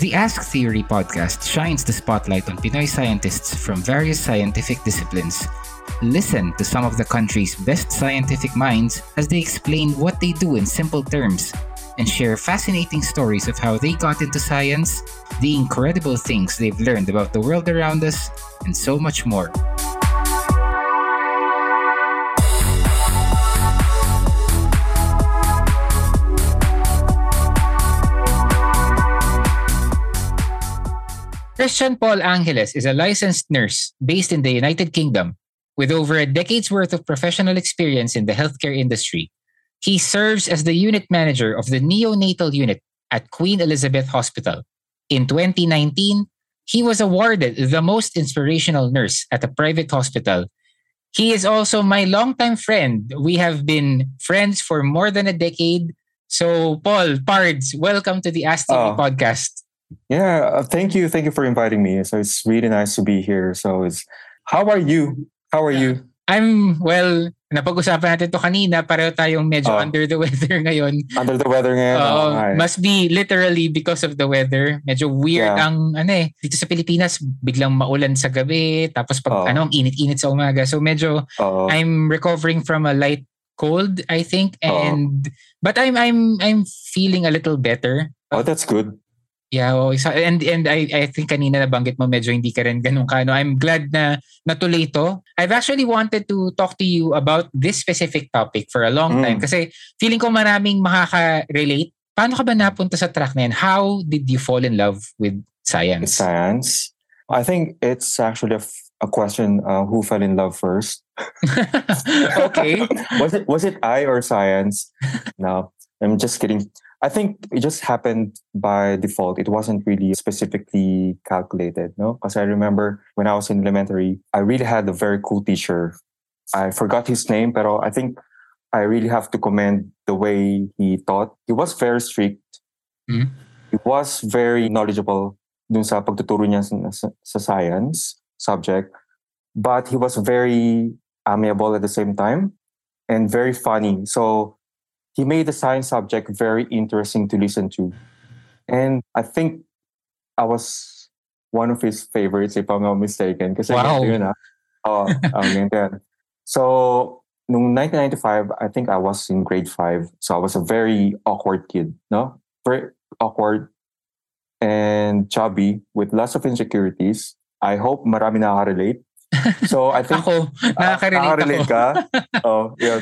The Ask Theory podcast shines the spotlight on Pinoy scientists from various scientific disciplines. Listen to some of the country's best scientific minds as they explain what they do in simple terms and share fascinating stories of how they got into science, the incredible things they've learned about the world around us, and so much more. Christian Paul Angeles is a licensed nurse based in the United Kingdom with over a decade's worth of professional experience in the healthcare industry. He serves as the unit manager of the neonatal unit at Queen Elizabeth Hospital. In 2019, he was awarded the most inspirational nurse at a private hospital. He is also my longtime friend. We have been friends for more than a decade. So, Paul, Pards, welcome to the Ask TV oh. podcast. Yeah, uh, thank you. Thank you for inviting me. So it's really nice to be here. So it's how are you? How are you? I'm well, napag-usapan natin to kanina, pareho tayong medyo oh. under the weather ngayon. Under the weather ngayon. Uh, oh. Must be literally because of the weather. Medyo weird yeah. ang ano eh. Dito sa Pilipinas, biglang maulan sa gabi, tapos pag oh. ano, ang init-init sa umaga. So medyo oh. I'm recovering from a light cold, I think, and oh. but I'm I'm I'm feeling a little better. Oh, that's good. Yeah, oh, and and I I think kanina nabanggit mo medyo hindi ka rin ganun kano. I'm glad na natuloy to. I've actually wanted to talk to you about this specific topic for a long mm. time kasi feeling ko maraming makaka-relate. Paano ka ba napunta sa track na yan? How did you fall in love with science? Science. I think it's actually a, a question uh, who fell in love first. okay. was it was it I or science? No, I'm just kidding. I think it just happened by default. It wasn't really specifically calculated, no? Because I remember when I was in elementary, I really had a very cool teacher. I forgot his name, but I think I really have to commend the way he taught. He was very strict. Mm-hmm. He was very knowledgeable dun sa pagtuturo niya sa, sa science subject. But he was very amiable at the same time and very funny. So he made the science subject very interesting to listen to. And I think I was one of his favorites, if I'm not mistaken. Kasi wow. yun ah. Oh, um, So, nung 1995, I think I was in grade 5. So I was a very awkward kid, no? Very awkward and chubby with lots of insecurities. I hope marami nakaka-relate. So I think ako, nakaka-relate, uh, ka. oh, yeah.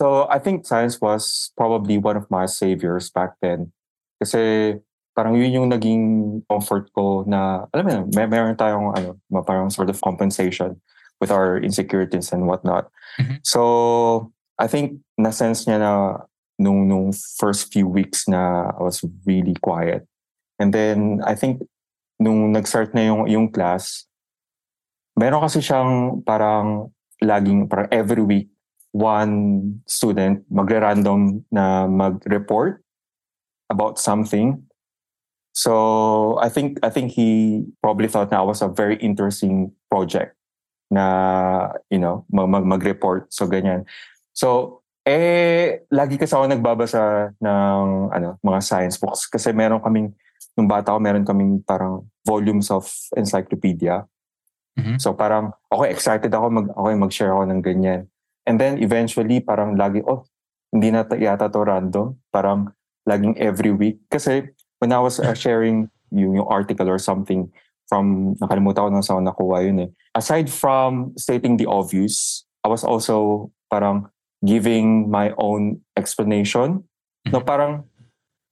So I think science was probably one of my saviors back then. Kasi parang yun yung naging comfort ko na, alam mo may, meron tayong ano, parang sort of compensation with our insecurities and whatnot. Mm-hmm. So I think na-sense niya na nung, nung first few weeks na I was really quiet. And then I think nung nag-start na yung, yung class, meron kasi siyang parang laging, parang every week, one student magre-random na mag-report about something. So I think I think he probably thought that was a very interesting project na you know mag mag-report so ganyan. So eh lagi kasi ako nagbabasa ng ano mga science books kasi meron kaming nung bata ko meron kaming parang volumes of encyclopedia. Mm-hmm. So parang okay excited ako mag okay mag-share ako ng ganyan. And then eventually, parang lagi, oh, hindi na yata to random. Parang laging every week. Kasi when I was uh, sharing yung, yung article or something from, nakalimutan ko na saan nakuha yun eh. Aside from stating the obvious, I was also parang giving my own explanation. No, mm-hmm. parang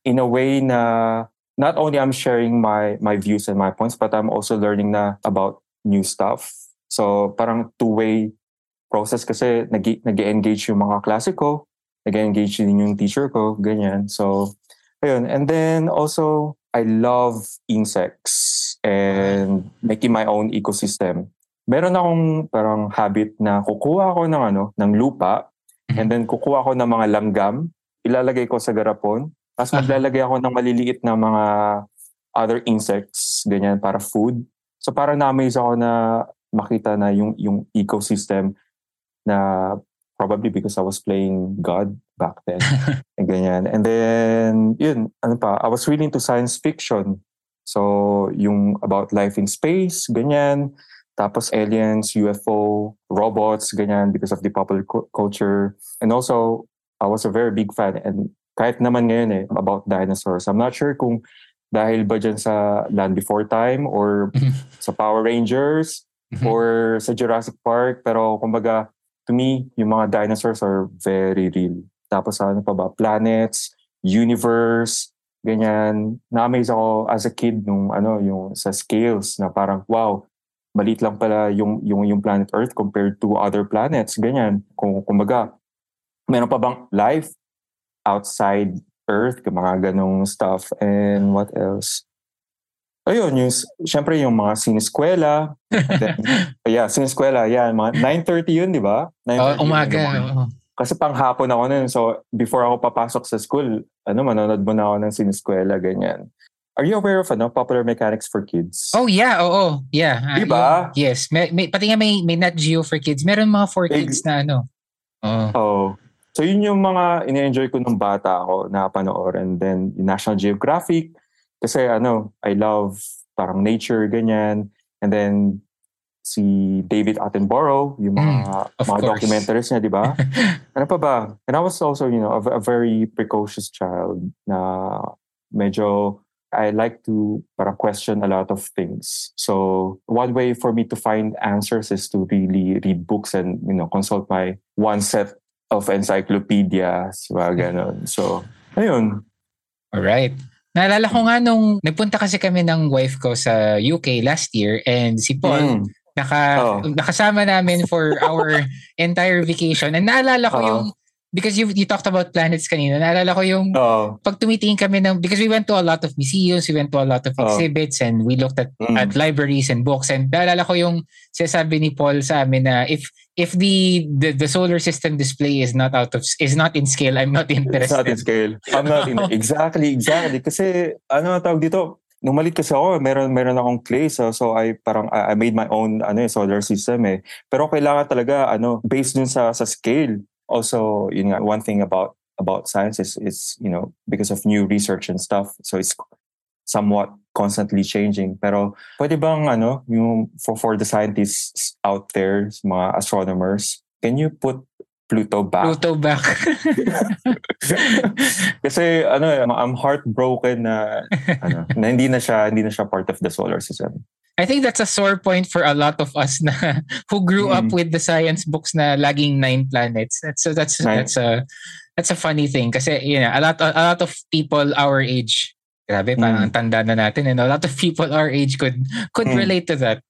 in a way na not only I'm sharing my my views and my points, but I'm also learning na about new stuff. So parang two-way process kasi nag engage yung mga klase ko, nag-engage din yung teacher ko, ganyan. So, ayun. And then also, I love insects and making my own ecosystem. Meron akong parang habit na kukuha ako ng ano, ng lupa mm-hmm. and then kukuha ako ng mga langgam, ilalagay ko sa garapon, tapos maglalagay ako ng maliliit na mga other insects, ganyan, para food. So parang na-amaze ako na makita na yung, yung ecosystem na probably because I was playing God back then. and ganyan. And then, yun, ano pa, I was really into science fiction. So, yung about life in space, ganyan. Tapos aliens, UFO, robots, ganyan because of the popular cu- culture. And also, I was a very big fan and kahit naman ngayon eh, about dinosaurs. I'm not sure kung dahil ba dyan sa Land Before Time or sa Power Rangers or sa Jurassic Park. Pero kumbaga, to me, yung mga dinosaurs are very real. Tapos ano pa ba? Planets, universe, ganyan. Na-amaze ako as a kid nung ano, yung sa scales na parang, wow, maliit lang pala yung, yung, yung planet Earth compared to other planets. Ganyan. Kung, kumbaga, meron pa bang life outside Earth? Mga ganong stuff. And what else? Ayun, yung, syempre yung mga sineskwela. Then, yeah, sineskwela, yan. Mga 9.30 yun, di ba? Oh, umaga. Oh. Kasi panghapon ako nun. So, before ako papasok sa school, ano, manonood mo na ako ng sineskwela, ganyan. Are you aware of ano, Popular Mechanics for Kids? Oh, yeah. Oo. Oh, yeah. Di ba? Uh, yes. May, may, pati nga may, may Nat Geo for Kids. Meron mga for kids na ano. Oh. oh. So, yun yung mga ine-enjoy ko nung bata ako na panoorin. And then, National Geographic. Kasi ano, I love parang nature, ganyan. And then, si David Attenborough, yung mga, mm, mga documentaries niya, di ba? ano pa ba? And I was also, you know, a, a very precocious child na medyo I like to para question a lot of things. So one way for me to find answers is to really read books and you know consult my one set of encyclopedias, mga ganon. So, ayun. All right. Naalala ko nga nung nagpunta kasi kami ng wife ko sa UK last year and si Paul, mm. Naka, oh. Nakasama namin for our entire vacation. And naalala ko uh yung, because you, you talked about planets kanina, naalala ko yung uh pag tumitingin kami ng, because we went to a lot of museums, we went to a lot of exhibits, and we looked at, mm. at libraries and books. And naalala ko yung sinasabi ni Paul sa amin na if if the, the the solar system display is not out of is not in scale, I'm not interested. It's not in scale. I'm not in exactly, exactly. Kasi ano tawag dito, nung malit kasi ako, meron meron akong clay so so I parang I, I made my own ano eh, solar system eh. Pero kailangan talaga ano based dun sa sa scale. Also, you know one thing about about science is is you know because of new research and stuff. So it's somewhat constantly changing. Pero pwede bang ano yung for for the scientists out there, mga astronomers, can you put Pluto back. Pluto back. Kasi ano, I'm heartbroken na ano, na hindi na siya hindi na siya part of the solar system. I think that's a sore point for a lot of us na who grew mm. up with the science books na laging nine planets. That's so that's nine. that's a that's a funny thing kasi you know, a lot a lot of people our age Grabe, parang mm. tanda na natin. And a lot of people our age could could mm. relate to that.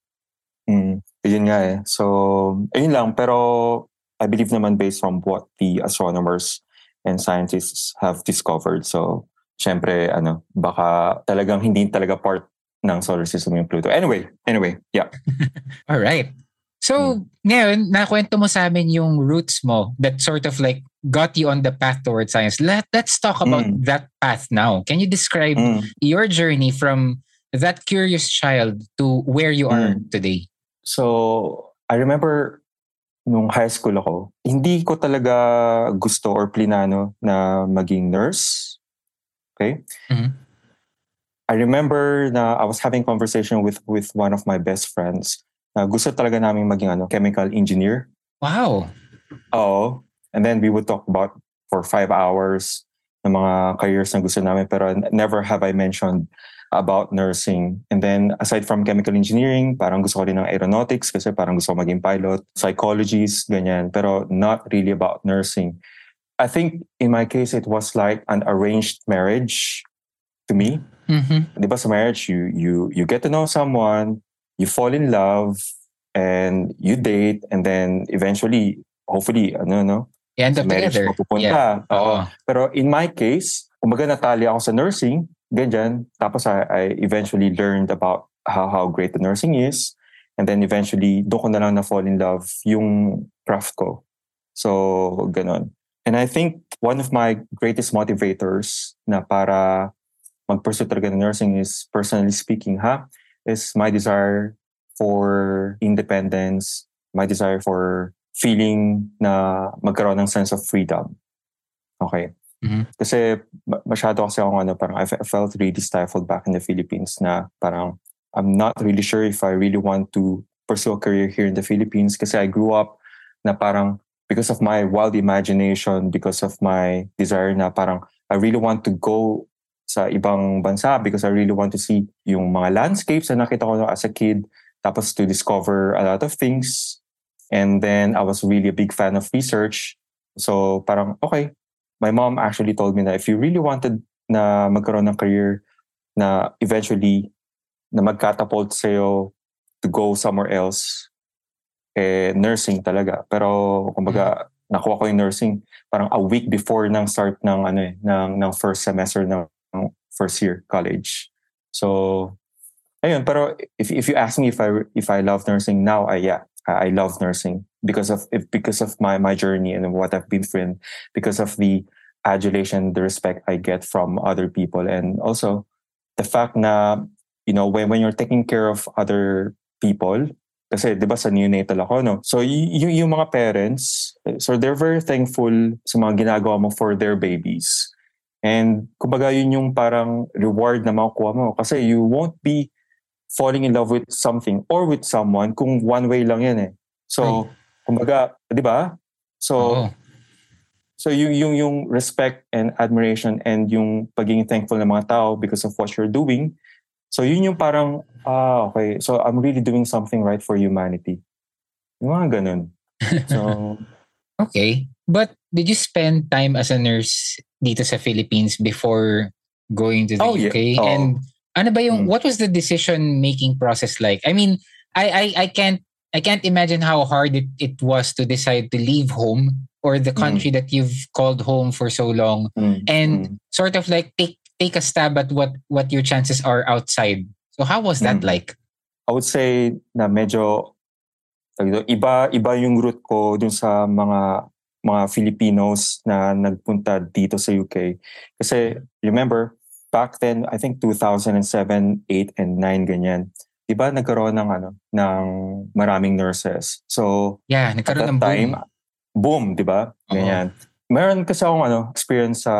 Mm. Yun nga eh. So, ayun lang. Pero I believe naman based from what the astronomers and scientists have discovered. So, syempre, ano, baka talagang hindi talaga part ng solar system yung Pluto. Anyway, anyway, yeah. All right. So, hmm. ngayon, nakwento mo sa amin yung roots mo that sort of like got you on the path towards science. Let, let's talk about mm. that path now. Can you describe mm. your journey from that curious child to where you are mm. today? So, I remember nung high school ako, hindi ko talaga gusto or plinano na maging nurse. Okay? Mm-hmm. I remember na I was having conversation with with one of my best friends na gusto talaga namin maging ano, chemical engineer. Wow. Oo. And then we would talk about for five hours ng mga careers na gusto namin pero never have I mentioned about nursing. And then aside from chemical engineering, parang gusto ko rin ng aeronautics kasi parang gusto ko maging pilot, psychologies, ganyan. Pero not really about nursing. I think in my case, it was like an arranged marriage to me. Mm-hmm. Di ba sa marriage, you, you, you get to know someone, you fall in love, and you date, and then eventually, hopefully, ano, no? You end up marriage together. Pupunta. Yeah. Oo. Pero in my case, kumbaga natali ako sa nursing, ganyan. Tapos I, I eventually learned about how, how great the nursing is. And then eventually, doon ko na lang na-fall in love yung craft ko. So, ganon. And I think one of my greatest motivators na para mag-pursue talaga ng nursing is, personally speaking, ha, is my desire for independence, my desire for feeling na magkaroon ng sense of freedom. Okay. Mhm. Kasi ma- masyado kasi ako ano, parang I fe- felt really stifled back in the Philippines na parang I'm not really sure if I really want to pursue a career here in the Philippines kasi I grew up na parang because of my wild imagination, because of my desire na parang I really want to go sa ibang bansa because I really want to see yung mga landscapes na nakita ko as a kid tapos to discover a lot of things. And then I was really a big fan of research. So parang okay. My mom actually told me that if you really wanted na magkaroon ng career na eventually na magkatapult sa'yo to go somewhere else eh nursing talaga. Pero kumbaga nakuha ko yung nursing parang a week before ng start ng ano eh ng ng first semester ng first year college. So ayun pero if if you ask me if I if I love nursing now I yeah I love nursing because of if, because of my my journey and what I've been through because of the adulation the respect I get from other people. And also the fact na you know when when you're taking care of other people kasi 'di ba sa neonatal ako no? So y- y- yung mga parents so they're very thankful sa mga ginagawa mo for their babies and kumbaga yun yung parang reward na makukuha mo kasi you won't be falling in love with something or with someone kung one way lang yan eh so kumbaga 'di ba so Oo. So yung yung yung respect and admiration and yung pagiging thankful ng mga tao because of what you're doing. So yun yung parang ah okay, so I'm really doing something right for humanity. Yung mga ganun. So Okay. But did you spend time as a nurse dito sa Philippines before going to the Oh, yeah. UK? And ano ba yung Mm. what was the decision making process like? I mean, I I I can't I can't imagine how hard it, it was to decide to leave home or the Mm. country that you've called home for so long mm, and mm. sort of like take take a stab at what what your chances are outside. So how was that Mm. like? I would say na medyo iba iba yung route ko dun sa mga mga Filipinos na nagpunta dito sa UK. Kasi remember back then I think 2007, 8 and 9 ganyan. 'Di ba nagkaroon ng ano ng maraming nurses. So Yeah, at nagkaroon that ng boom. time boom, 'di ba? Oo. Ganyan. Meron kasi akong ano experience sa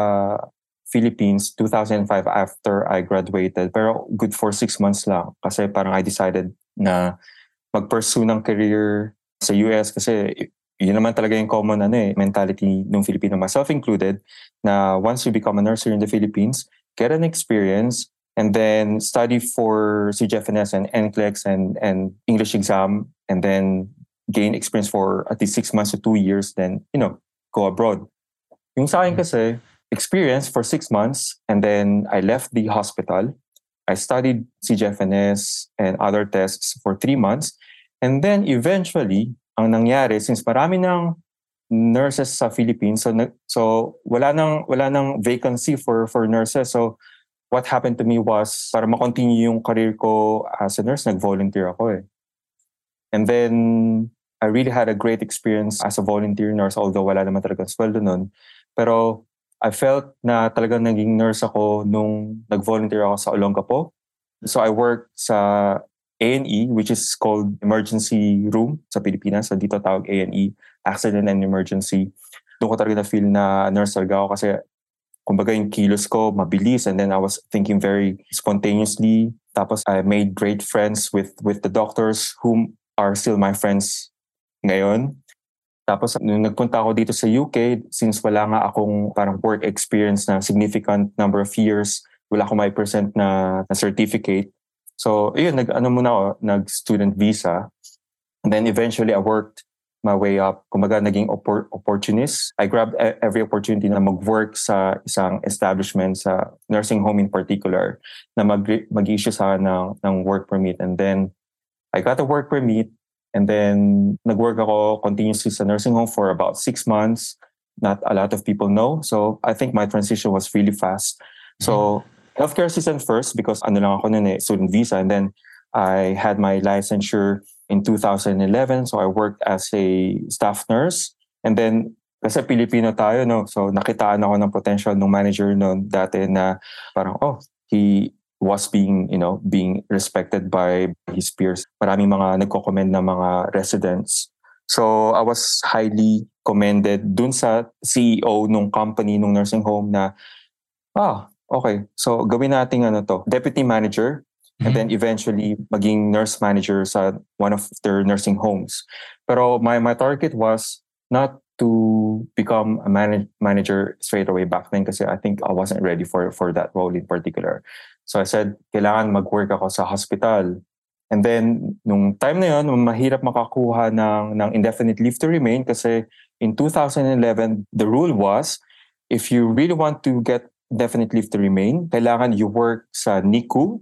Philippines 2005 after I graduated pero good for six months lang kasi parang I decided na mag-pursue ng career sa US kasi yun naman talaga yung common ano eh, mentality ng Filipino, myself included, na once you become a nurse here in the Philippines, get an experience and then study for CGFNS and NCLEX and, and English exam and then gain experience for at least six months to two years, then, you know, go abroad. Yung sa akin kasi, experience for six months and then I left the hospital. I studied CGFNS and other tests for three months. And then eventually, ang nangyari, since marami ng nurses sa Philippines, so, so wala nang, wala nang vacancy for, for nurses. So what happened to me was, para makontinue yung career ko as a nurse, nag-volunteer ako eh. And then, I really had a great experience as a volunteer nurse, although wala naman talaga sweldo nun. Pero I felt na talagang naging nurse ako nung nag-volunteer ako sa Olongapo. So I worked sa A&E, which is called emergency room sa Pilipinas. So dito tawag A&E, accident and emergency. Doon ko talaga na-feel na nurse talaga ako kasi kumbaga yung kilos ko mabilis and then I was thinking very spontaneously. Tapos I made great friends with with the doctors whom are still my friends ngayon. Tapos nung nagpunta ako dito sa UK, since wala nga akong parang work experience na significant number of years, wala akong may present na, na certificate. So, yun, nag, ano muna ako, nag-student visa. And then eventually I worked my way up. Kumaga, naging oppor- opportunist. I grabbed e- every opportunity na mag-work sa isang establishment, sa nursing home in particular, na mag- mag-issue sa ng, ng work permit. And then, I got a work permit. And then, nag-work ako continuously sa nursing home for about six months. Not a lot of people know. So, I think my transition was really fast. So, healthcare assistant first because ano lang ako nun eh, student visa. And then, I had my licensure in 2011. So, I worked as a staff nurse. And then, kasi Pilipino tayo, no? So, nakitaan ako ng potential ng manager noon dati na parang, oh, he was being, you know, being respected by his peers. Maraming mga nagko-commend na mga residents. So I was highly commended dun sa CEO nung company nung nursing home na ah, okay. So gawin natin ano to, deputy manager and then eventually maging nurse manager sa one of their nursing homes. Pero my my target was not to become a manage, manager straight away back then kasi I think I wasn't ready for for that role in particular. So I said, kailangan mag-work ako sa hospital. And then, nung time na yun, mahirap makakuha ng, ng indefinite leave to remain kasi in 2011, the rule was, if you really want to get definite leave to remain, kailangan you work sa NICU,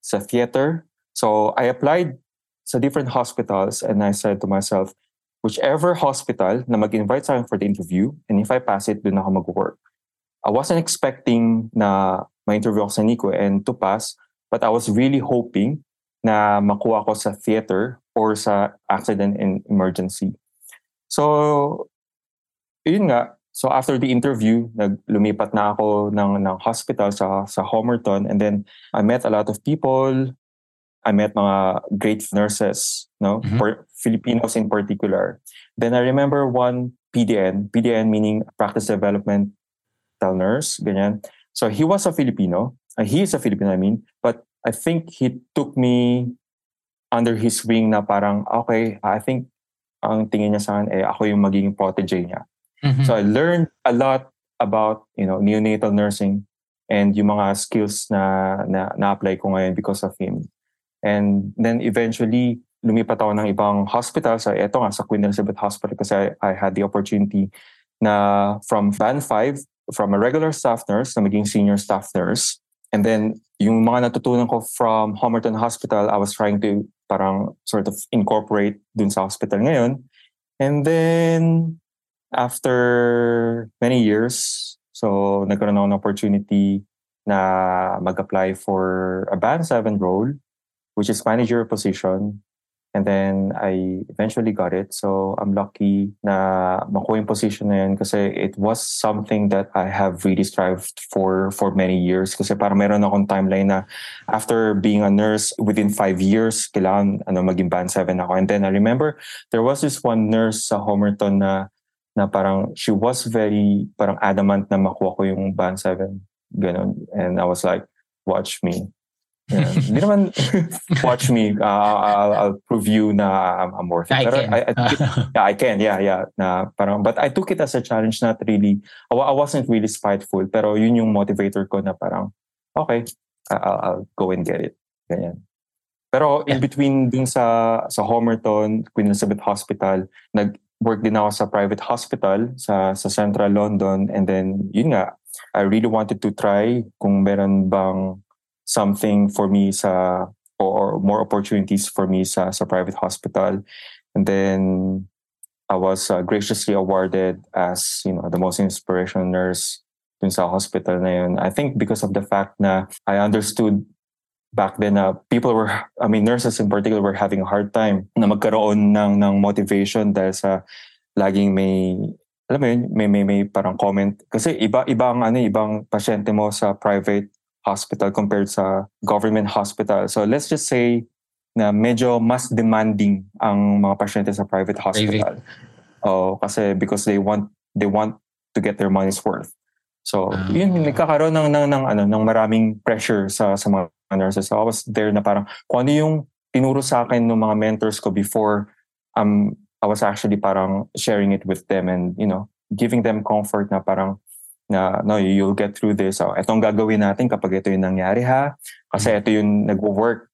sa theater. So I applied sa different hospitals and I said to myself, whichever hospital na mag-invite sa akin for the interview, and if I pass it, dun ako mag-work. I wasn't expecting na ma-interview ako sa NICU and to pass, but I was really hoping na makuha ko sa theater or sa accident and emergency. So, yun nga. So after the interview, naglumipat na ako ng, ng hospital sa, sa Homerton and then I met a lot of people. I met mga great nurses, no? Mhm. For Filipinos in particular. Then I remember one PDN, PDN meaning practice development nurse, ganyan. So he was a Filipino. Uh, he is a Filipino, I mean. But I think he took me under his wing na parang, okay, I think ang tingin niya sa akin, eh, ako yung magiging protege niya. Mhm. So I learned a lot about, you know, neonatal nursing and yung mga skills na, na na-apply ko ngayon because of him. And then eventually, lumipat ako ng ibang hospital. So eto nga, sa Queen Elizabeth Hospital kasi I, I had the opportunity na from band 5, from a regular staff nurse na maging senior staff nurse. And then yung mga natutunan ko from Homerton Hospital, I was trying to parang sort of incorporate dun sa hospital ngayon. And then after many years, so nagkaroon ako ng opportunity na mag-apply for a band 7 role, which is manager position. And then I eventually got it. So I'm lucky na makuha yung position na yun kasi it was something that I have really strived for for many years. Kasi parang meron akong timeline na after being a nurse within five years, kailangan ano, maging band 7 ako. And then I remember there was this one nurse sa Homerton na na parang she was very parang adamant na makuha ko yung band 7. Ganon. And I was like, watch me. Yeah. Hindi naman watch me. Uh, I'll, I'll prove you na I'm, I'm worth it. I Pero can. I, I yeah, I can. Yeah, yeah. Na parang, but I took it as a challenge. Not really. I, I wasn't really spiteful. Pero yun yung motivator ko na parang, okay, I'll, I'll go and get it. Ganyan. Pero in Yeah. between dun sa sa Homerton, Queen Elizabeth Hospital, nag-work din ako sa private hospital sa sa Central London and then yun nga, I really wanted to try kung meron bang something for me sa or, or more opportunities for me sa sa private hospital. And then I was uh, graciously awarded as, you know, the most inspirational nurse dun sa hospital na yun. I think because of the fact na I understood back then na people were, I mean, nurses in particular were having a hard time na magkaroon ng, ng motivation dahil sa laging may, alam mo yun, may, may, may parang comment. Kasi iba, iba ang ano, ibang pasyente mo sa private hospital compared sa government hospital. So let's just say na medyo mas demanding ang mga pasyente sa private hospital. Oh, kasi because they want they want to get their money's worth. So, Ah. yun nagkakaroon ng ng ng ano ng maraming pressure sa sa mga nurses. So I was there na parang kung ano yung tinuro sa akin ng mga mentors ko before um I was actually parang sharing it with them and you know giving them comfort na parang na no you'll get through this. So etong gagawin natin kapag ito yung nangyari ha kasi ito yung nagwo-work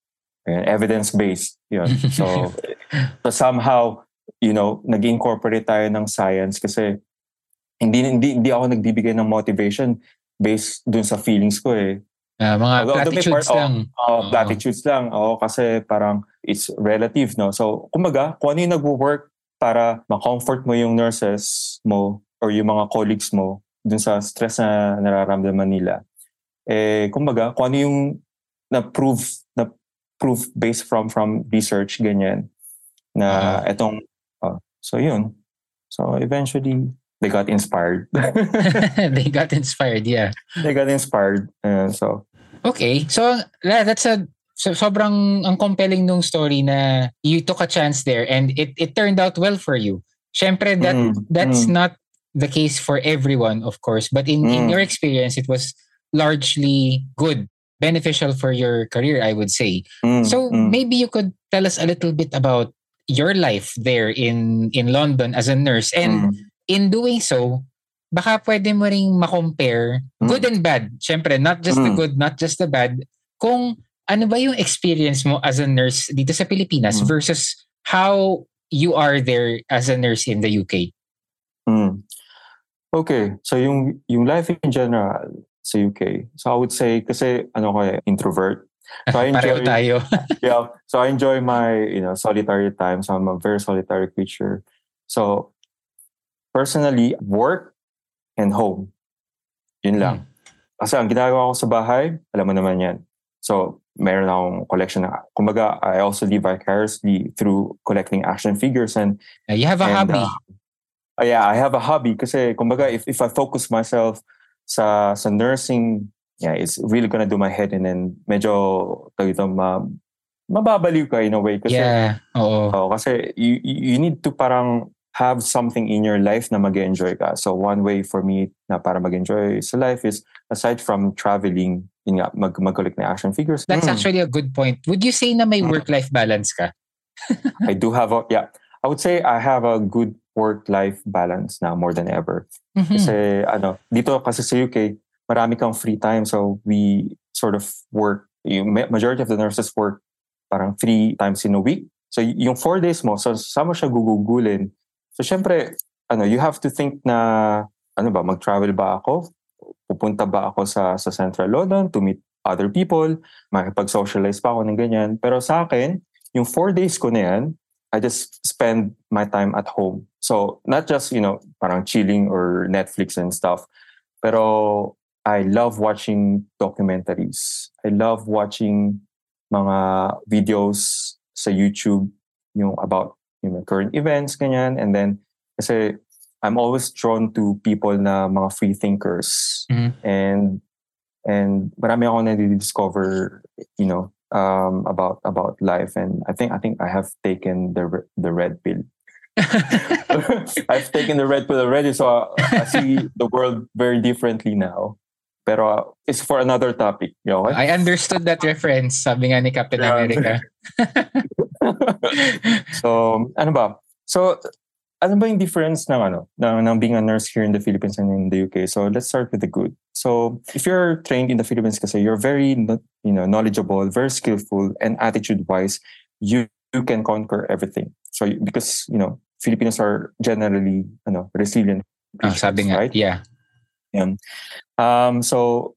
evidence based yun. So so somehow you know nag-incorporate tayo ng science kasi hindi hindi hindi ako nagbibigay ng motivation based dun sa feelings ko eh. Ah, mga Although platitudes part- oh, lang. Oh, Oo. platitudes lang. Oo, kasi parang it's relative, no? So, kumbaga, kung ano yung nagwo-work para ma-comfort mo yung nurses mo or yung mga colleagues mo dun sa stress na nararamdaman nila. Eh, kumbaga, kung ano yung na-prove, na-prove based from from research, ganyan, na etong, oh, so yun. So, eventually, they got inspired. they got inspired, yeah. they got inspired. Uh, so, Okay, so that's a so, sobrang ang compelling nung story na you took a chance there and it it turned out well for you. Syempre that mm, that's mm. not the case for everyone of course, but in mm. in your experience it was largely good, beneficial for your career I would say. Mm, so mm. maybe you could tell us a little bit about your life there in in London as a nurse and mm. in doing so baka pwede mo ring ma-compare mm. good and bad. Syempre, not just mm. the good, not just the bad. Kung ano ba yung experience mo as a nurse dito sa Pilipinas mm. versus how you are there as a nurse in the UK? Mm. Okay, so yung yung life in general sa UK. So I would say kasi ano ko eh, introvert. So I enjoy tayo. yeah, so I enjoy my, you know, solitary time. So I'm a very solitary creature. So personally, work and home. Yun lang. Mm. Kasi ang ginagawa ko sa bahay, alam mo naman yan. So, meron akong collection na, kumbaga, I also live vicariously through collecting action figures and... you have a and, hobby. Uh, yeah, I have a hobby kasi, kumbaga, if, if I focus myself sa sa nursing, yeah, it's really gonna do my head and then medyo, ito, ma, mababaliw ka in a way. Kasi, yeah, oo. Oh, kasi you, you need to parang have something in your life na mag-enjoy ka. So one way for me na para mag-enjoy sa life is aside from traveling, yun nga, mag mag-collect na action figures. That's mm. actually a good point. Would you say na may mm. work-life balance ka? I do have a, yeah. I would say I have a good work-life balance now more than ever. Mm-hmm. Kasi ano, dito kasi sa UK, marami kang free time. So we sort of work, yung majority of the nurses work parang three times in a week. So yung four days mo, so sama siya gugugulin So syempre, ano, you have to think na ano ba, mag-travel ba ako? Pupunta ba ako sa sa Central London to meet other people? Makipag-socialize pa ako ng ganyan. Pero sa akin, yung four days ko na yan, I just spend my time at home. So not just, you know, parang chilling or Netflix and stuff. Pero I love watching documentaries. I love watching mga videos sa YouTube yung about you know, current events, ganyan. And then, kasi I'm always drawn to people na mga free thinkers. Mm-hmm. And and marami ako na-discover, you know, um, about about life. And I think I think I have taken the the red pill. I've taken the red pill already, so I see the world very differently now. Pero it's for another topic. You know, I understood that reference, sabi nga ni Captain yeah. America. so, ano ba? So, ano ba yung difference ng ano ng, ng being a nurse here in the Philippines and in the UK? So let's start with the good. So if you're trained in the Philippines kasi you're very you know knowledgeable, very skillful and attitude wise, you you can conquer everything. So because you know Filipinos are generally ano resilient. Oh, sabi nga, right? Yeah. Yeah. Um, so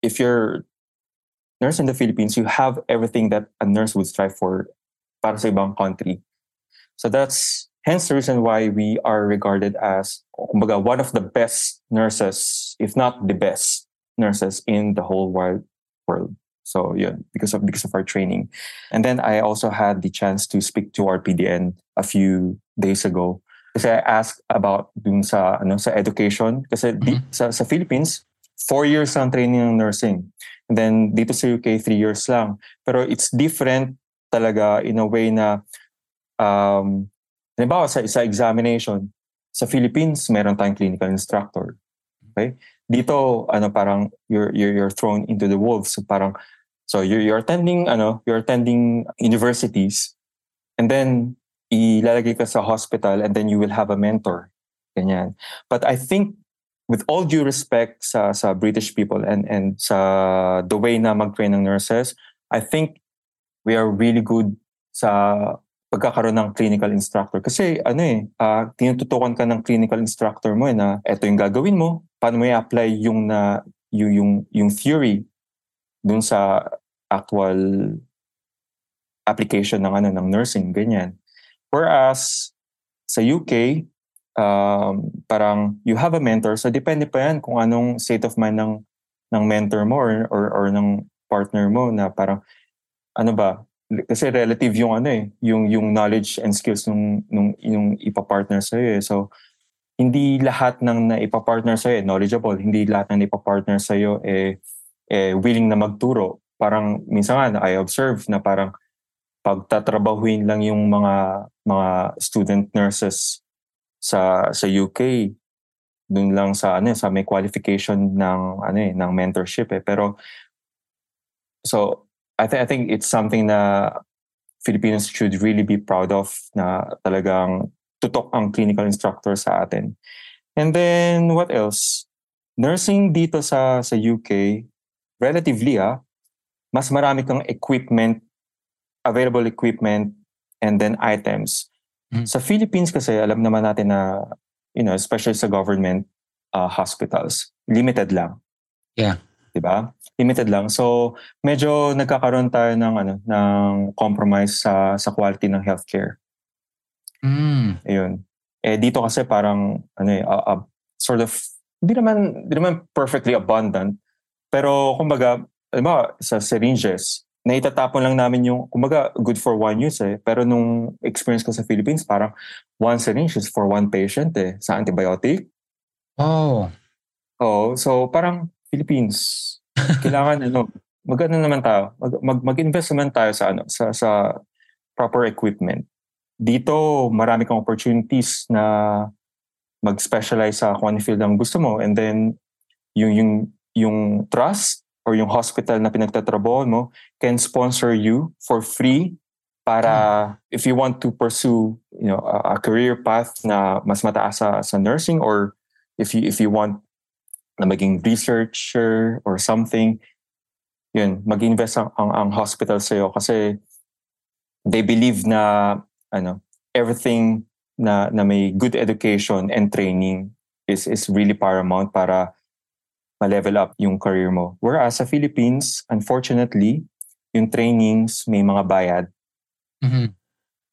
if you're nurse in the Philippines, you have everything that a nurse would strive for para sa ibang country. So that's Hence the reason why we are regarded as kumbaga, one of the best nurses, if not the best nurses in the whole wide world. So yeah, because of because of our training. And then I also had the chance to speak to our PDN a few days ago. Kasi I asked about dun sa ano sa education kasi mm-hmm. di, sa sa Philippines four years ang training ng nursing. And then dito sa UK three years lang. Pero it's different talaga in a way na um, Halimbawa, sa, sa examination, sa Philippines, meron tayong clinical instructor. Okay? Dito, ano, parang you're, you're, you're thrown into the wolves. So parang, so you're, you're attending, ano, you're attending universities and then ilalagay ka sa hospital and then you will have a mentor. Ganyan. But I think with all due respect sa sa British people and and sa the way na mag-train ng nurses, I think we are really good sa pagkakaroon ng clinical instructor. Kasi ano eh, uh, tinututukan ka ng clinical instructor mo eh, na eto yung gagawin mo, paano mo i-apply yung, na, yung, yung, yung theory dun sa actual application ng ano ng nursing ganyan whereas sa UK um, parang you have a mentor so depende pa yan kung anong state of mind ng ng mentor mo or or, or ng partner mo na parang ano ba kasi relative yung ano eh, yung yung knowledge and skills nung nung yung ipa-partner sa iyo eh. So hindi lahat ng naipa-partner sa iyo knowledgeable, hindi lahat ng naipa-partner sa iyo eh, eh willing na magturo. parang minsan nga I observe na parang pagtatrabahuin lang yung mga mga student nurses sa sa UK dun lang sa ano sa may qualification ng ano eh ng mentorship eh pero so I think I think it's something na Filipinos should really be proud of na talagang tutok ang clinical instructor sa atin. And then what else? Nursing dito sa sa UK relatively ah mas marami kang equipment available equipment and then items. Mm. Sa Philippines kasi alam naman natin na you know especially sa government uh, hospitals limited lang. Yeah. 'Di ba? Limited lang. So medyo nagkakaroon tayo ng ano ng compromise sa sa quality ng healthcare. Mm. Ayun. Eh dito kasi parang ano eh uh, uh, sort of hindi naman hindi naman perfectly abundant pero kumbaga alam mo, sa syringes na itatapon lang namin yung, kumbaga, good for one use eh. Pero nung experience ko sa Philippines, parang one syringe is for one patient eh, sa antibiotic. Oh. Oh, so parang Philippines, kailangan ano, magano naman tayo, mag, mag, mag-invest naman tayo sa ano, sa sa proper equipment. Dito, marami kang opportunities na mag-specialize sa kung ano field ang gusto mo and then yung yung yung trust or yung hospital na pinagtatrabaho mo can sponsor you for free para hmm. if you want to pursue you know a, a career path na mas mataas sa, sa nursing or if you if you want na maging researcher or something yun mag-invest ang, ang, ang hospital sa iyo kasi they believe na ano everything na na may good education and training is is really paramount para ma-level up yung career mo. Whereas sa Philippines, unfortunately, yung trainings may mga bayad. Mm-hmm.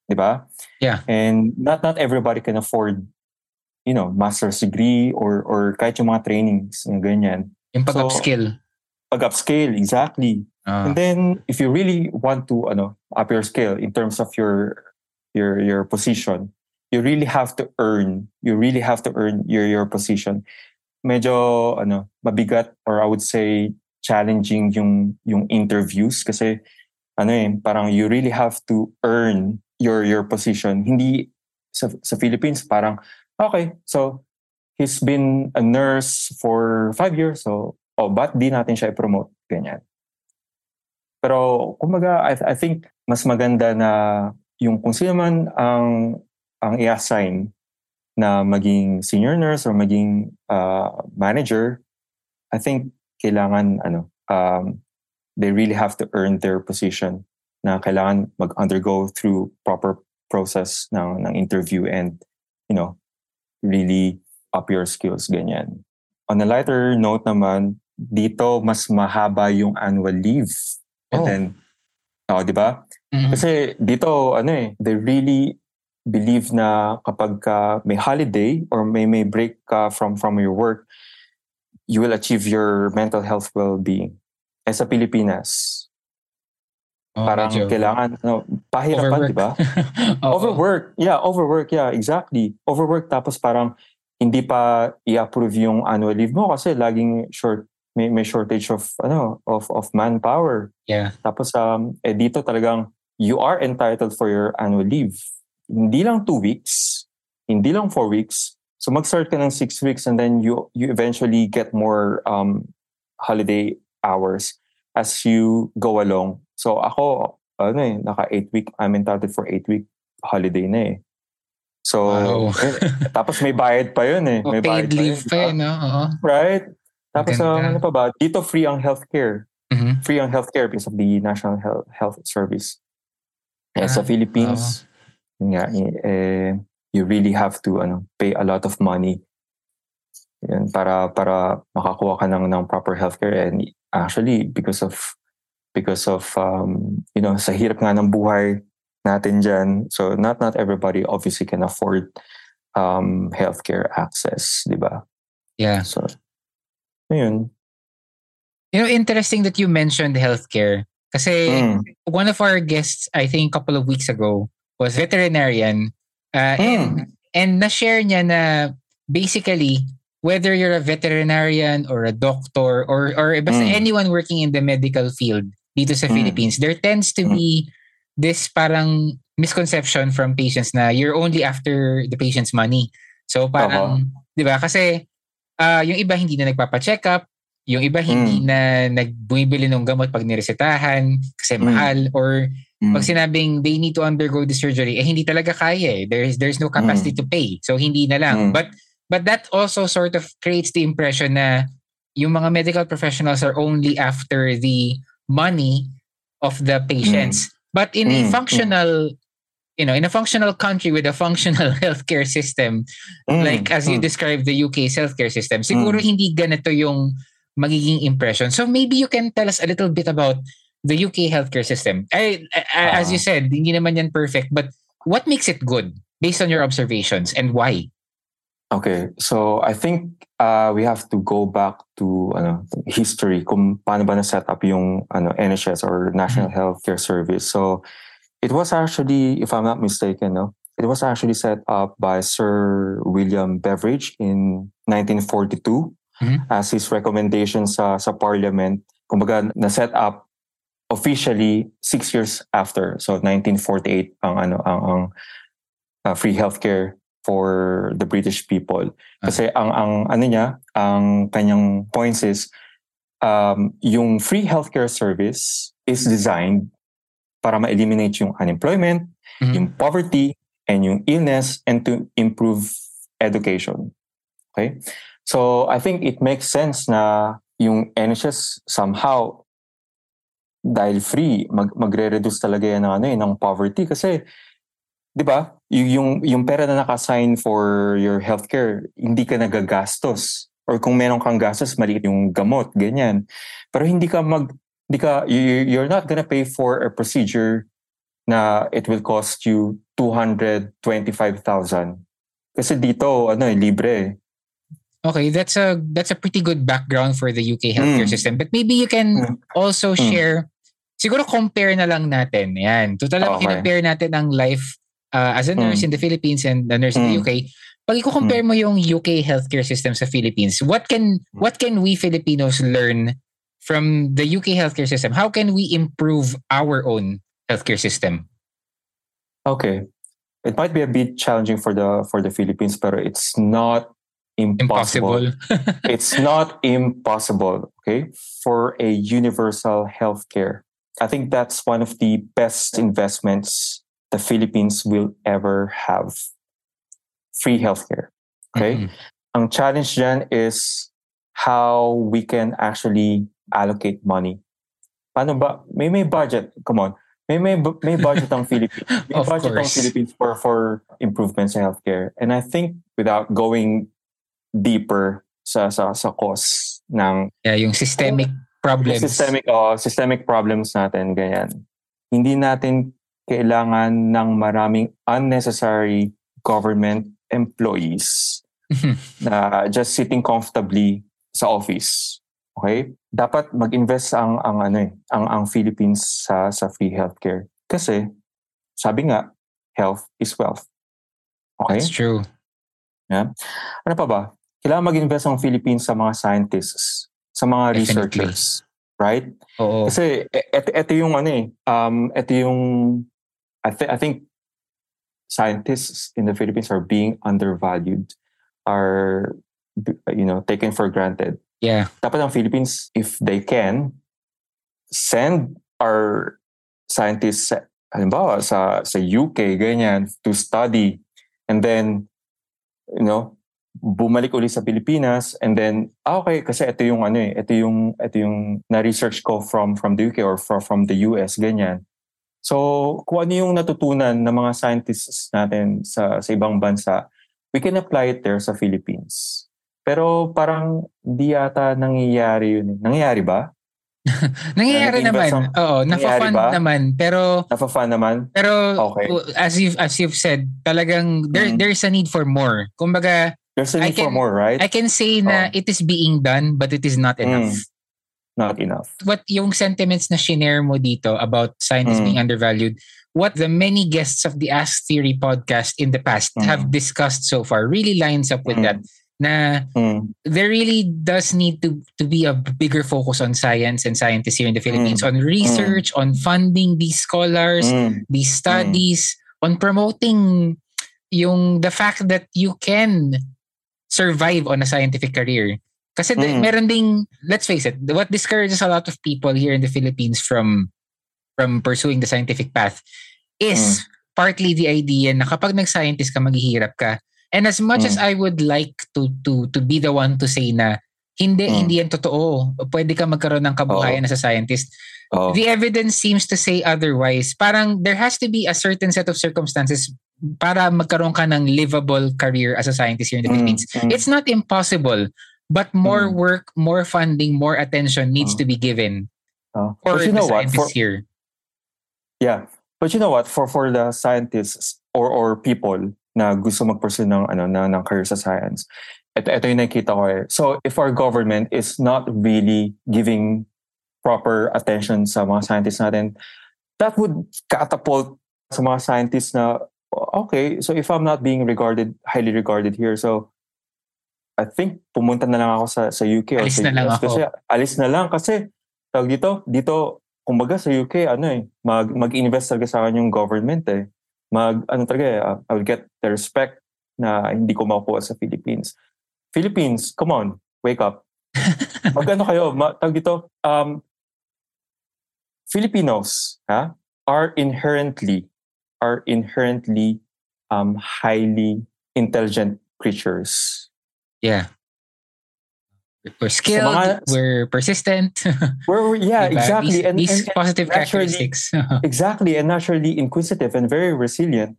'Di ba? Yeah. And not not everybody can afford you know, master's degree or or kahit yung mga trainings, yung ganyan. Yung pag-upskill. So, pag-upskill, exactly. Uh. And then if you really want to ano, up your skill in terms of your your your position, you really have to earn. You really have to earn your your position medyo ano, mabigat or I would say challenging yung yung interviews kasi ano eh, parang you really have to earn your your position. Hindi sa sa Philippines parang okay, so he's been a nurse for five years, so oh, but di natin siya i-promote ganyan. Pero kumbaga I, I think mas maganda na yung kung sino man ang ang i-assign na maging senior nurse or maging uh, manager, I think kailangan ano, um, they really have to earn their position na kailangan mag-undergo through proper process ng, ng interview and, you know, really up your skills, ganyan. On a lighter note naman, dito mas mahaba yung annual leave. And oh. then, oh, di ba? Mm-hmm. Kasi dito, ano eh, they really believe na kapag ka may holiday or may may break ka from from your work, you will achieve your mental health well-being. Eh sa Pilipinas, oh, parang medyo. kailangan, no, pahirapan, di ba? overwork. Yeah, overwork. Yeah, exactly. Overwork tapos parang hindi pa i-approve yung annual leave mo kasi laging short may, may shortage of ano of of manpower. Yeah. Tapos um eh dito talagang you are entitled for your annual leave hindi lang two weeks, hindi lang four weeks. So mag-start ka ng six weeks and then you you eventually get more um, holiday hours as you go along. So ako, ano eh, naka eight week, I'm entitled for eight week holiday na eh. So, wow. eh, tapos may bayad pa yun eh. May paid leave pa yun, no? Uh-huh. Right? Tapos uh, ano pa ba? Dito free ang healthcare. Mm-hmm. Free ang healthcare because of the National Health, Health Service. Eh, ah, sa Philippines, nga, eh, you really have to ano, pay a lot of money. Yan, para para makakuha ka ng, ng proper healthcare. And actually because of because of um, you know sa hirap nga ng buhay natin diyan so not not everybody obviously can afford um, healthcare access di ba? Yeah. So ayun. You know interesting that you mentioned healthcare. Kasi mm. one of our guests I think a couple of weeks ago was veterinarian. Uh, mm. and, and na-share niya na basically, whether you're a veterinarian or a doctor or, or basta mm. anyone working in the medical field, dito sa Mm. Philippines, there tends to Mm. be this parang misconception from patients na you're only after the patient's money. So parang, 'di ba? Kasi ah, yung iba hindi na nagpapa-check up, yung iba hindi Mm. na nagbumibili ng gamot pag niresetahan kasi Mm. mahal or Mm. pag sinabing they need to undergo the surgery, eh hindi talaga kaya eh. There's there's no capacity to pay. So hindi na lang. Mm. But but that also sort of creates the impression na yung mga medical professionals are only after the money of the patients. But in a Mm. functional you know, in a functional country with a functional healthcare system, Mm. like as you Mm. described the UK's healthcare system, siguro Mm. hindi ganito yung magiging impression. So maybe you can tell us a little bit about the UK healthcare system. I, I- as Ah. you said, hindi naman yan perfect, but what makes it good based on your observations and why? Okay, so I think uh, we have to go back to ano, history kung paano ba na-set up yung ano, NHS or National Healthcare Service. So it was actually, if I'm not mistaken, no, it was actually set up by Sir William Beveridge in 1942 Mhm. as his recommendation sa, sa Parliament. Kumbaga, na-set up officially six years after. So 1948 ang ano ang, ang uh, free healthcare for the British people. Kasi ang ang ano niya, ang kanyang points is um, yung free healthcare service is designed para ma-eliminate yung unemployment, Mhm. yung poverty, and yung illness, and to improve education. Okay? So I think it makes sense na yung NHS somehow dahil free, mag, magre-reduce talaga yan ng, ano, eh, ng poverty kasi 'di ba? Yung yung pera na naka-assign for your healthcare, hindi ka nagagastos. Or kung meron kang gastos, maliit yung gamot, ganyan. Pero hindi ka mag hindi ka you, you're not gonna pay for a procedure na it will cost you 225,000. Kasi dito ano eh libre. Okay, that's a that's a pretty good background for the UK healthcare Mm. system. But maybe you can Mm. also Mm. share siguro compare na lang natin. Yan. Total naman Okay. compare natin ang life uh, as a nurse Mm. in the Philippines and a nurse in the Mm. UK. Pag i-compare mo yung UK healthcare system sa Philippines, what can Mm. what can we Filipinos learn from the UK healthcare system? How can we improve our own healthcare system? Okay. It might be a bit challenging for the for the Philippines, pero it's not impossible. Impossible. it's not impossible, okay, for a universal healthcare. I think that's one of the best investments the Philippines will ever have. Free healthcare. Okay? Mhm. Ang challenge dyan is how we can actually allocate money. Paano ba? May may budget. Come on. May may may budget ang Philippines. May Of budget ang course. Philippines for for improvements in healthcare. And I think without going deeper sa sa sa cause ng Yeah, yung systemic problems. systemic oh, systemic problems natin ganyan. Hindi natin kailangan ng maraming unnecessary government employees na just sitting comfortably sa office. Okay? Dapat mag-invest ang ang ano eh, ang ang Philippines sa sa free healthcare. Kasi sabi nga, health is wealth. Okay? That's true. Ano pa ba? Kailangan mag-invest ang Philippines sa mga scientists, sa mga Definitely. researchers, right? Oo. Kasi e- ito, ito yung ano eh, um, ito yung, I, th- I think scientists in the Philippines are being undervalued, are, you know, taken for granted. Yeah. Dapat ang Philippines, if they can, send our scientists, halimbawa, sa, sa UK, ganyan, to study, and then, you know, bumalik uli sa Pilipinas and then ah, okay kasi ito yung ano eh ito yung ito yung na-research ko from from the UK or from from the US ganyan so kung ano yung natutunan ng mga scientists natin sa sa ibang bansa we can apply it there sa Philippines pero parang di yata nangyayari yun eh. nangyayari ba Nangyayari nag-invest naman. Oo, ba? naman. Pero nafa-fun naman pero Okay. as you've as you've said, talagang there Mhm. there's a need for more. Kumbaga, there's a need for can- more right I can say na Oh. it is being done but it is not enough. Mm. not enough What yung sentiments na shinare mo dito about scientists Mm. being undervalued, what the many guests of the Ask Theory podcast in the past Mm. have discussed so far really lines up with Mm. that. na Mm. there really does need to to be a bigger focus on science and scientists here in the Philippines on research, on funding these scholars, Mm. these studies, on promoting yung the fact that you can survive on a scientific career. Kasi Mm. meron ding, let's face it, what discourages a lot of people here in the Philippines from from pursuing the scientific path is partly the idea na kapag nag-scientist ka, maghihirap ka. And as much as I would like to to to be the one to say na hindi Mm. hindi yan totoo. Pwede ka magkaroon ng kabuhayan as a scientist. Oh. The evidence seems to say otherwise. Parang there has to be a certain set of circumstances para magkaroon ka ng livable career as a scientist here in the Mm, Philippines. mm. It's not impossible, but more Mm. work, more funding, more attention needs Mm. to be given Oh. for you the know what? For, here. Yeah. But you know what? For for the scientists or or people na gusto mag-pursue ng ano na ng career sa science. Ito ito yung nakita ko eh. So if our government is not really giving proper attention sa mga scientists natin, that would catapult sa mga scientists na okay, so if I'm not being regarded highly regarded here, so I think pumunta na lang ako sa sa UK Alis sa na lang US ako. kasi alis na lang kasi tawag dito dito kumbaga sa UK ano eh mag mag-invest talaga sa akin yung government eh. Mag ano talaga eh, uh, I will get the respect na hindi ko makukuha sa Philippines. Philippines come on wake up. Mag ano kayo ma, tawag dito um Filipinos ha are inherently are inherently um highly intelligent creatures Yeah. We're skilled, mga- we're persistent. We're, yeah, Diba? exactly. These, and, these and- and positive naturally- characteristics. exactly. And naturally inquisitive and very resilient.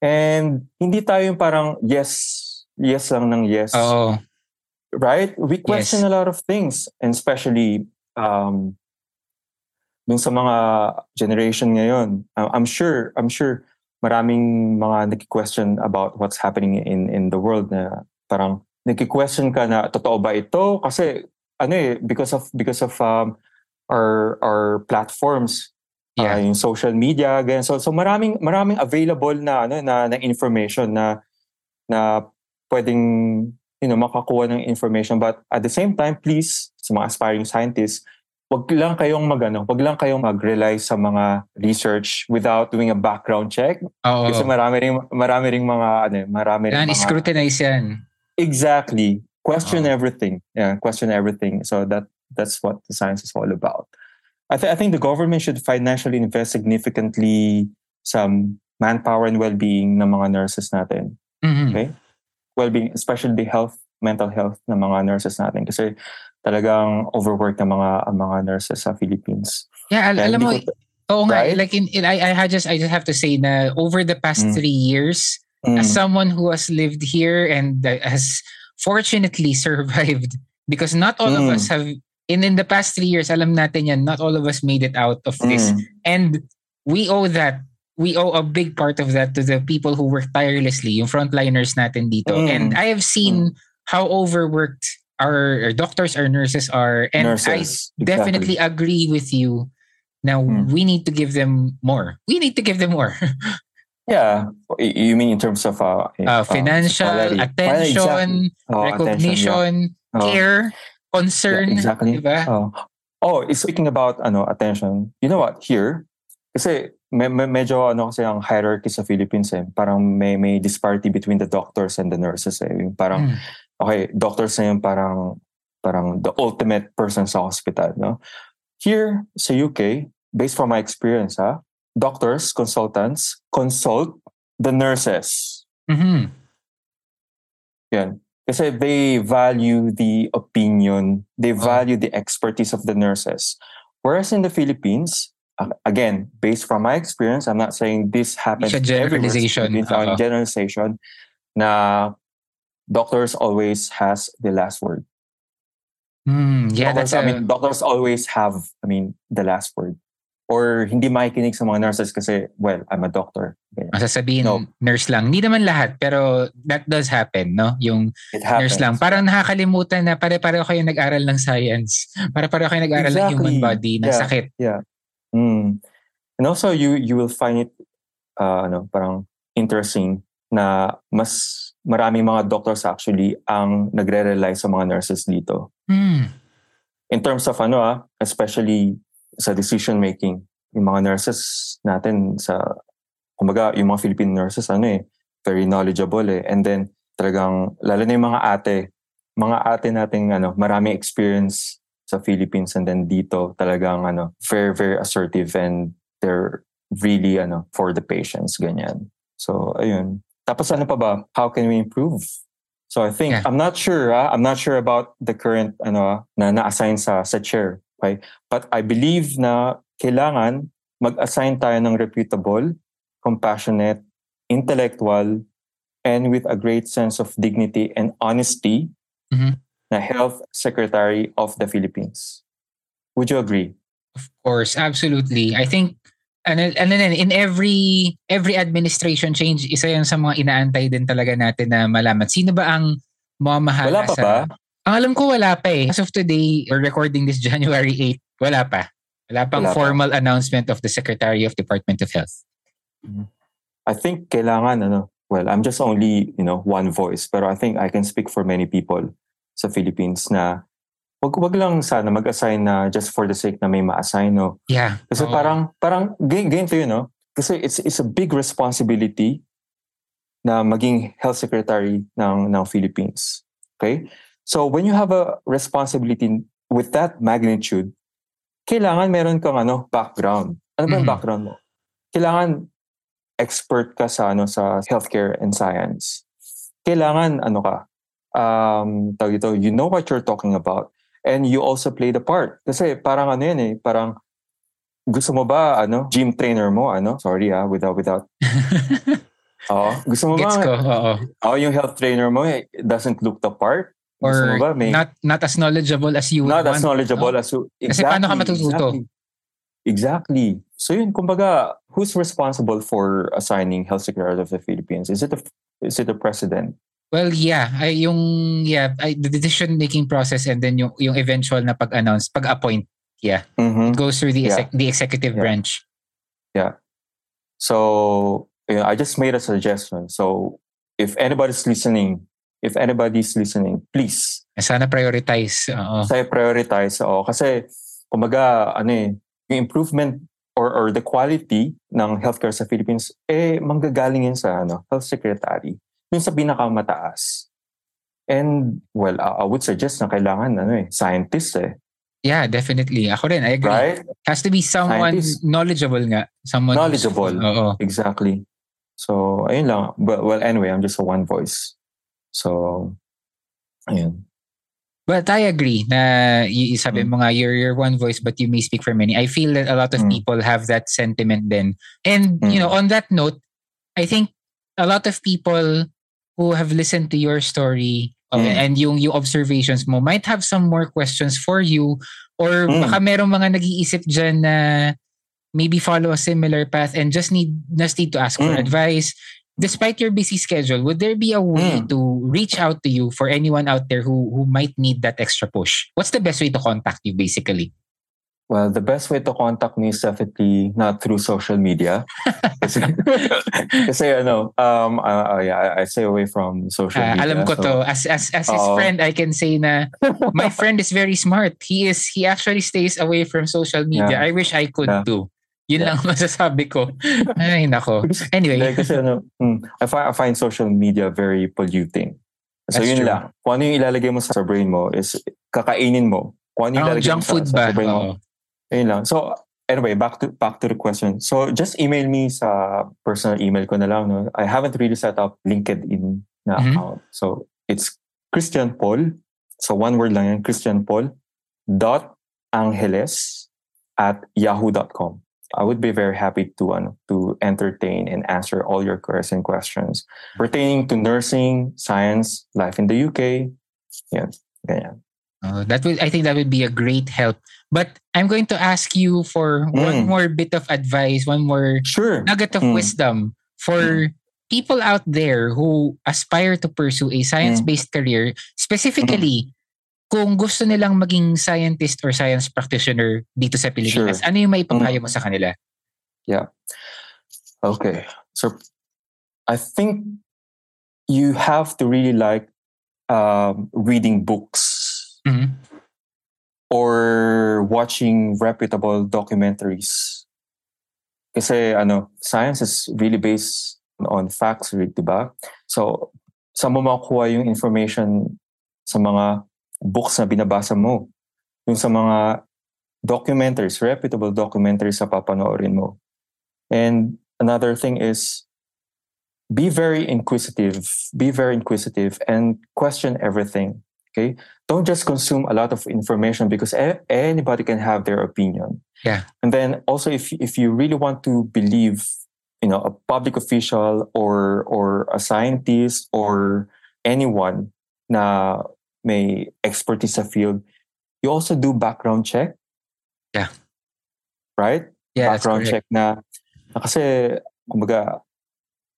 And hindi tayo yung parang yes, yes lang ng yes. Oo. Right? We question Yes. a lot of things. And especially um, dun sa mga generation ngayon. uh, I'm sure, I'm sure maraming mga nag-question about what's happening in in the world na parang nag-question ka na totoo ba ito kasi ano eh because of because of um, our our platforms Yeah. uh, yung social media ganyan so so maraming maraming available na ano na, na information na na pwedeng you know makakuha ng information but at the same time please sa mga aspiring scientists wag lang kayong magano wag lang kayong mag-rely sa mga research without doing a background check Oo. kasi marami ring marami ring mga ano eh, marami ring Kailangan mga scrutinize yan. Exactly. Question Oh. everything. Yeah, question everything. So that that's what the science is all about. I, th- I think the government should financially invest significantly some manpower and well-being ng mga nurses natin. Mhm. Okay? Well-being, especially the health, mental health ng mga nurses natin. Kasi talagang overworked ng mga ang mga nurses sa Philippines. Yeah, al- Kaya alam mo, ko- oo nga, Right? like in, in I, I had just I just have to say na over the past Mm. three years, Mm, as someone who has lived here and has fortunately survived because not all of Mm. us have in in the past three years alam natin yan not all of us made it out of this mm, and we owe that we owe a big part of that to the people who work tirelessly yung frontliners natin dito Mm. and I have seen how overworked our, doctors our nurses are and I nurses. definitely agree with you now Mm. we need to give them more we need to give them more Yeah. You mean in terms of uh, uh, financial salary. attention Oh, recognition attention, yeah. Oh. care concern Yeah, exactly. diba? Oh. Oh, it's speaking about ano attention. You know what? Here, kasi me, me, medyo ano kasi ang hierarchy sa Philippines eh. Parang may may disparity between the doctors and the nurses eh. Parang Mm. Okay, doctors na yung parang parang the ultimate person sa hospital, no? Here sa UK, based from my experience, ha, doctors, consultants consult the nurses. Mm-hmm. Yan. Kasi they value the opinion, they Oh. value the expertise of the nurses. Whereas in the Philippines, again, based from my experience, I'm not saying this happens It's a generalization. It's a Oo. generalization na doctors always has the last word. Mm, yeah doctors, that's a, I mean, doctors always have, I mean, the last word. Or hindi makikinig sa mga nurses kasi, well, I'm a doctor. Ganyan. masasabihin No. nurse lang. Hindi naman lahat, pero that does happen, no? Yung nurse lang. Parang nakakalimutan na pare-pareho kayo nag-aral ng science. Pare-pareho kayo nag-aral ng human Exactly. body, ng Yeah. sakit. Mm. And also you you will find it uh ano parang interesting na mas maraming mga doctors actually ang nagre-rely sa mga nurses dito. Hmm. In terms of ano ah, especially sa decision making, yung mga nurses natin sa, kumbaga, yung mga Philippine nurses, ano eh, very knowledgeable eh. And then, talagang, lalo na yung mga ate, mga ate nating ano, maraming experience sa Philippines and then dito talagang ano, very, very assertive and they're really ano, for the patients, ganyan. So, ayun. Tapos ano pa ba? How can we improve? So I think Yeah. I'm not sure. ah, I'm not sure about the current ano ah, na na-assign sa sa chair. Okay? But I believe na kailangan mag-assign tayo ng reputable, compassionate, intellectual, and with a great sense of dignity and honesty Mhm. na health secretary of the Philippines. Would you agree? Of course, absolutely. I think ano, ano na, in every every administration change, isa yan sa mga inaantay din talaga natin na malaman. Sino ba ang mamahala Wala pa sa... ba? Ang alam ko wala pa eh. As of today, we're recording this January 8, wala pa. Wala pang Wala pa. formal announcement of the Secretary of Department of Health. I think kailangan ano, well, I'm just only, you know, one voice, pero I think I can speak for many people sa Philippines na wag wag lang sana mag-assign na just for the sake na may ma-assign, no. Yeah. Kasi Oo. parang parang gain gain to you, no. Kasi it's it's a big responsibility na maging health secretary ng ng Philippines. Okay? So when you have a responsibility with that magnitude, kailangan meron kang ano, background. Ano ba yung Mhm. background mo? Kailangan expert ka sa ano sa healthcare and science. Kailangan ano ka um tawag ito, you know what you're talking about and you also play the part. Kasi parang ano yan eh, parang gusto mo ba ano, gym trainer mo ano? Sorry ah, without without. Oo. gusto mo Gets ba ko, oo. Oh, yung health trainer mo eh, doesn't look the part. Gusto Or mo ba may not not as knowledgeable as you would not as want. knowledgeable no? as you. Kasi paano ka matututo? Exactly. exactly. So yun, kumbaga, who's responsible for assigning health secretary of the Philippines? Is it the is it the president? Well, yeah, ay yung yeah, ay, the decision making process and then yung yung eventual na pag-announce, pag-appoint, yeah, Mhm. it goes through the Yeah. exec- the executive Yeah. branch. So yeah, I just made a suggestion. So if anybody's listening, if anybody's listening, please Sana prioritize. Oo. say prioritize. Oo, kasi kumbaga ano eh, yung improvement or or the quality ng healthcare sa Philippines eh manggagaling yun sa ano, health secretary. Yun sa pinakamataas. And well, I I would suggest na kailangan ano eh, scientist eh, Yeah, definitely. Ako rin, I agree. right? Has to be someone Scientist. knowledgeable nga. Someone Knowledgeable. Oo. Exactly. So, ayun lang. But, well, anyway, I'm just a one voice. So, ayun. But I agree na y- sabi Mm. mo nga, you're, you're one voice but you may speak for many. I feel that a lot of Mm. people have that sentiment then. And, you Mm. know, on that note, I think a lot of people who have listened to your story uh, Mm. and yung, yung observations mo might have some more questions for you or Mm. baka merong mga nag-iisip dyan na maybe follow a similar path and just need just need to ask for Mm. advice. Despite your busy schedule, would there be a way Mm. to reach out to you for anyone out there who who might need that extra push? What's the best way to contact you basically? Well, the best way to contact me is definitely not through social media. kasi, kasi ano, um, uh, uh, yeah, I, stay away from social Ah, media. alam ko so- to. As as as his Oo. friend, I can say na my friend is very smart. He is he actually stays away from social media. Yeah. I wish I could Yeah. too. Yun Yeah. lang masasabi ko. Ay, nako. Anyway. Like, kasi ano, mm, I, find, I find social media very polluting. So That's yun true. lang. Kung ano yung ilalagay mo sa brain mo is kakainin mo. Kung ano yung Parang ilalagay junk mo sa, food sa ba? brain mo. Oo. Ayun lang. So, anyway, back to back to the question. So, just email me sa personal email ko na lang. No? I haven't really set up LinkedIn na Mhm. account. So, it's Christian Paul. So, one word lang yan. Christian Paul dot angeles at yahoo.com. I would be very happy to ano, to entertain and answer all your queries and questions pertaining to nursing, science, life in the UK. Yan. Ganyan. Uh, that would I think that would be a great help. But I'm going to ask you for one Mm. more bit of advice, one more Sure. nugget of Mm. wisdom for people out there who aspire to pursue a science-based career, specifically kung gusto nilang maging scientist or science practitioner dito sa Pilipinas. Sure. Ano yung maipapayo mo sa kanila? Yeah. Okay. So I think you have to really like um, reading books Mhm. Or watching reputable documentaries. Kasi ano, science is really based on facts, right, di ba? So, saan mo makukuha yung information sa mga books na binabasa mo? Yung sa mga documentaries, reputable documentaries sa papanoorin mo. And another thing is, be very inquisitive, be very inquisitive and question everything. Okay? Don't just consume a lot of information because a- anybody can have their opinion. Yeah. And then also if if you really want to believe, you know, a public official or or a scientist or anyone na may expertise sa field, you also do background check. Yeah. Right? Yeah, background check na, na kasi kumbaga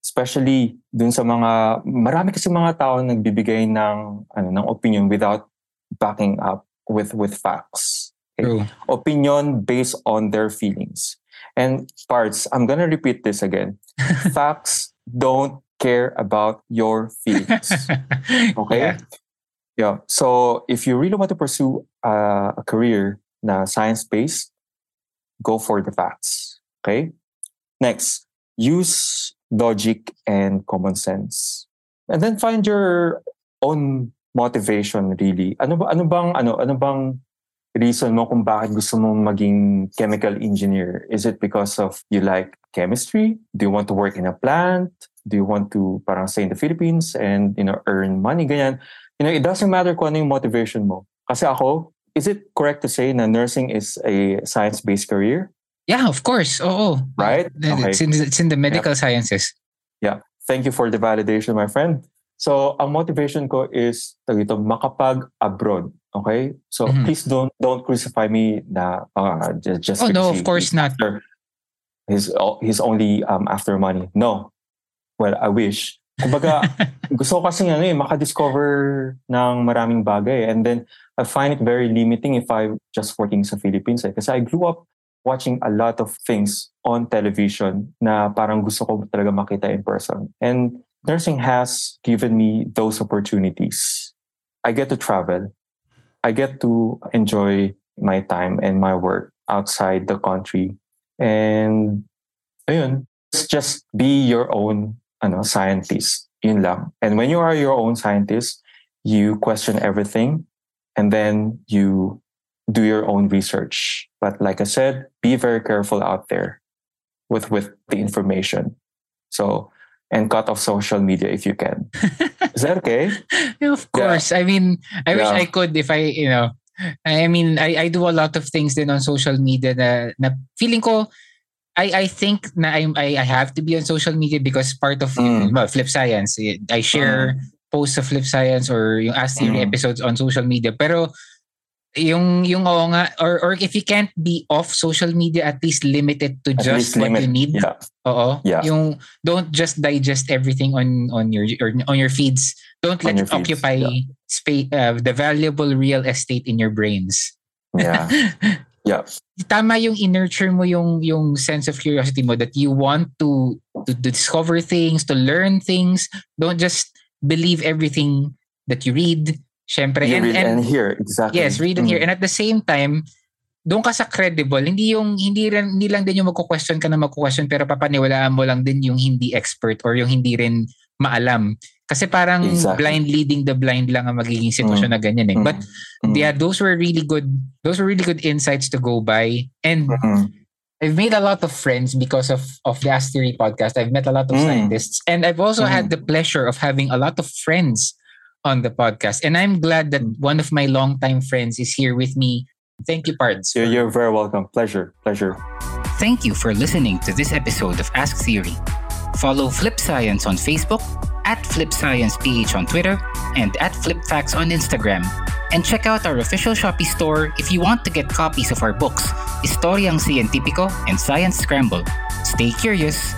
especially dun sa mga marami kasi mga tao nagbibigay ng ano ng opinion without backing up with with facts True. opinion based on their feelings and parts i'm to repeat this again facts don't care about your feelings Okay? Yeah. Yeah. So if you really want to pursue uh, a career na science-based, go for the facts. Okay? Next, use logic and common sense. And then find your own motivation really. Ano ba ano bang ano ano bang reason mo kung bakit gusto mo maging chemical engineer? Is it because of you like chemistry? Do you want to work in a plant? Do you want to parang stay in the Philippines and you know earn money ganyan? You know, it doesn't matter kung ano yung motivation mo. Kasi ako, is it correct to say na nursing is a science-based career? Yeah, of course. Oo. Right? Okay. It's, in, it's in the medical sciences. Thank you for the validation, my friend. So, ang motivation ko is tawag ito, makapag-abroad. Okay? So, Mhm. please don't don't crucify me na uh, just, just Oh, no, of course not. after- He's, he's only um, after money. No. Well, I wish. Kumbaga, gusto ko kasi ano eh, makadiscover ng maraming bagay. And then, I find it very limiting if I'm just working sa Philippines. Eh. Kasi I grew up watching a lot of things on television na parang gusto ko talaga makita in person. And nursing has given me those opportunities. I get to travel. I get to enjoy my time and my work outside the country. And ayun, just be your own ano, scientist. Yun lang. And when you are your own scientist, you question everything and then you do your own research. But like I said, be very careful out there with with the information. So and cut off social media if you can. Is that okay? of course. I mean, I wish I could if I, you know, I mean, I, I do a lot of things then on social media na, na feeling ko, I, I think na I, I have to be on social media because part of Mm. well, Flip Science, I share posts of Flip Science or yung Ask Mm. episodes on social media. Pero yung yung oo nga or or if you can't be off social media at least limit it to At just what limit. you need. Yeah. Oo. Yeah. Yung don't just digest everything on on your or on your feeds. Don't On let it feeds, occupy yeah. space uh, the valuable real estate in your brains. Yeah. Yeah. Tama yung i-nurture mo yung yung sense of curiosity mo that you want to, to discover things, to learn things. Don't just believe everything that you read. Syempre, You and, read and, and hear exactly. Yes, read and hear. Mm. And at the same time, doon ka sa credible. Hindi yung hindi rin hindi lang din yung magko-question ka na magko-question pero papaniwalaan mo lang din yung hindi expert or yung hindi rin maalam. Kasi parang Exactly. blind leading the blind lang ang magiging sitwasyon na ganyan eh. Mm. But Mm. yeah, those were really good those were really good insights to go by. And Mm. I've made a lot of friends because of of the Ask Theory podcast. I've met a lot of Mm. scientists and I've also Mm. had the pleasure of having a lot of friends on the podcast. And I'm glad that Mm. one of my longtime friends is here with me. Thank you, Pards. You're, you're very welcome. Pleasure. Pleasure. Thank you for listening to this episode of Ask Theory. Follow Flip Science on Facebook, at Flip Science PH on Twitter, and at Flip Facts on Instagram. And check out our official Shopee store if you want to get copies of our books, Historiang Científico and Science Scramble. Stay curious.